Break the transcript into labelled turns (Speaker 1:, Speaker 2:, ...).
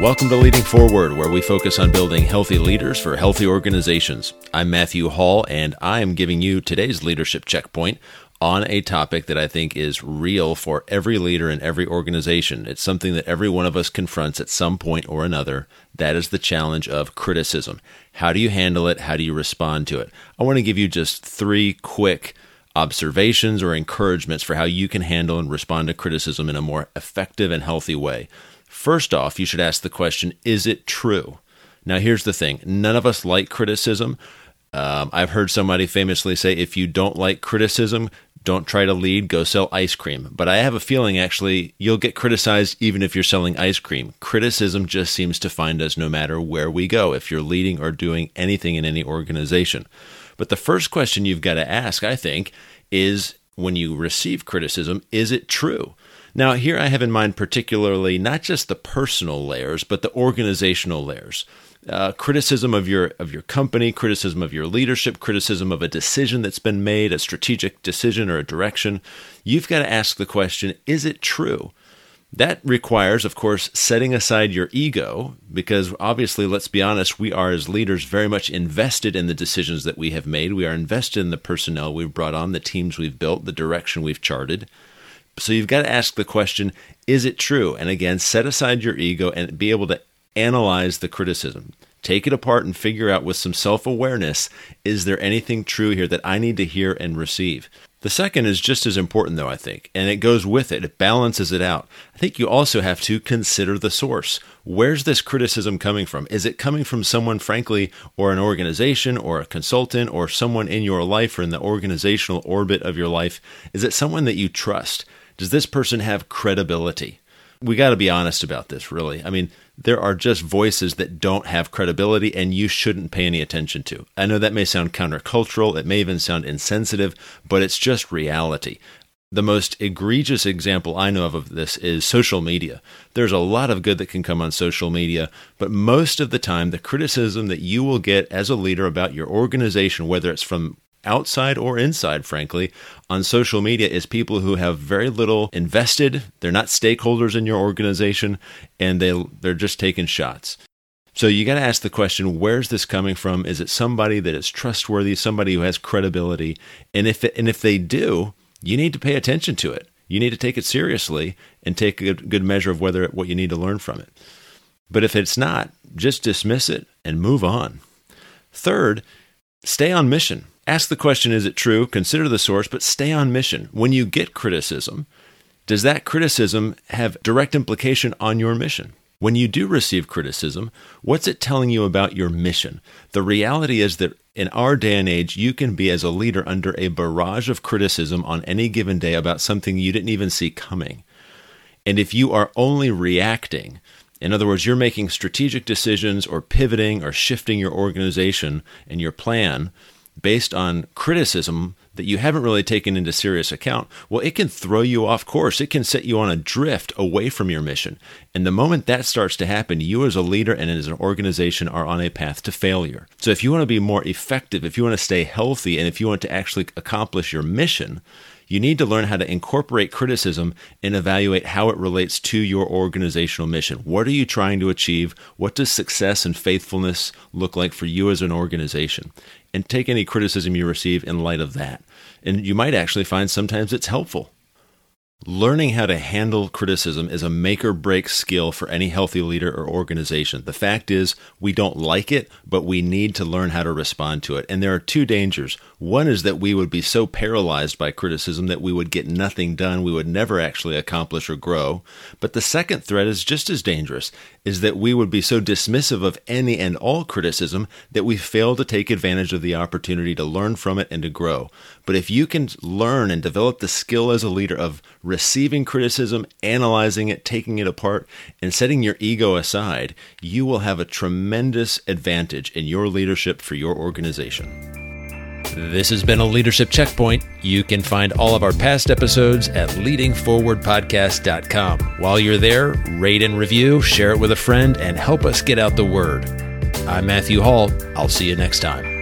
Speaker 1: Welcome to Leading Forward, where we focus on building healthy leaders for healthy organizations. I'm Matthew Hall, and I am giving you today's leadership checkpoint on a topic that I think is real for every leader in every organization. It's something that every one of us confronts at some point or another. That is the challenge of criticism. How do you handle it? How do you respond to it? I want to give you just three quick observations or encouragements for how you can handle and respond to criticism in a more effective and healthy way. First off, you should ask the question Is it true? Now, here's the thing none of us like criticism. Um, I've heard somebody famously say, if you don't like criticism, don't try to lead, go sell ice cream. But I have a feeling actually you'll get criticized even if you're selling ice cream. Criticism just seems to find us no matter where we go, if you're leading or doing anything in any organization. But the first question you've got to ask, I think, is when you receive criticism, is it true? Now, here I have in mind particularly not just the personal layers, but the organizational layers. Uh, criticism of your of your company, criticism of your leadership, criticism of a decision that's been made, a strategic decision or a direction. You've got to ask the question: Is it true? That requires, of course, setting aside your ego, because obviously, let's be honest, we are as leaders very much invested in the decisions that we have made. We are invested in the personnel we've brought on, the teams we've built, the direction we've charted. So you've got to ask the question is it true? And again, set aside your ego and be able to analyze the criticism. Take it apart and figure out with some self awareness is there anything true here that I need to hear and receive? The second is just as important, though, I think, and it goes with it. It balances it out. I think you also have to consider the source. Where's this criticism coming from? Is it coming from someone, frankly, or an organization, or a consultant, or someone in your life or in the organizational orbit of your life? Is it someone that you trust? Does this person have credibility? We got to be honest about this, really. I mean, there are just voices that don't have credibility and you shouldn't pay any attention to. I know that may sound countercultural, it may even sound insensitive, but it's just reality. The most egregious example I know of of this is social media. There's a lot of good that can come on social media, but most of the time, the criticism that you will get as a leader about your organization, whether it's from outside or inside, frankly, on social media is people who have very little invested. They're not stakeholders in your organization, and they they're just taking shots. So you got to ask the question: Where's this coming from? Is it somebody that is trustworthy, somebody who has credibility? And if it, and if they do, you need to pay attention to it. You need to take it seriously and take a good measure of whether what you need to learn from it. But if it's not, just dismiss it and move on. Third, stay on mission. Ask the question is it true? Consider the source, but stay on mission. When you get criticism, does that criticism have direct implication on your mission? When you do receive criticism, what's it telling you about your mission? The reality is that in our day and age, you can be as a leader under a barrage of criticism on any given day about something you didn't even see coming. And if you are only reacting, in other words, you're making strategic decisions or pivoting or shifting your organization and your plan based on criticism that you haven't really taken into serious account, well, it can throw you off course. It can set you on a drift away from your mission. And the moment that starts to happen, you as a leader and as an organization are on a path to failure. So if you want to be more effective, if you want to stay healthy, and if you want to actually accomplish your mission, you need to learn how to incorporate criticism and evaluate how it relates to your organizational mission. What are you trying to achieve? What does success and faithfulness look like for you as an organization? And take any criticism you receive in light of that. And you might actually find sometimes it's helpful. Learning how to handle criticism is a make or break skill for any healthy leader or organization. The fact is, we don't like it, but we need to learn how to respond to it. And there are two dangers. One is that we would be so paralyzed by criticism that we would get nothing done, we would never actually accomplish or grow. But the second threat is just as dangerous, is that we would be so dismissive of any and all criticism that we fail to take advantage of the opportunity to learn from it and to grow. But if you can learn and develop the skill as a leader of receiving criticism, analyzing it, taking it apart, and setting your ego aside, you will have a tremendous advantage in your leadership for your organization. This has been a Leadership Checkpoint. You can find all of our past episodes at leadingforwardpodcast.com. While you're there, rate and review, share it with a friend, and help us get out the word. I'm Matthew Hall. I'll see you next time.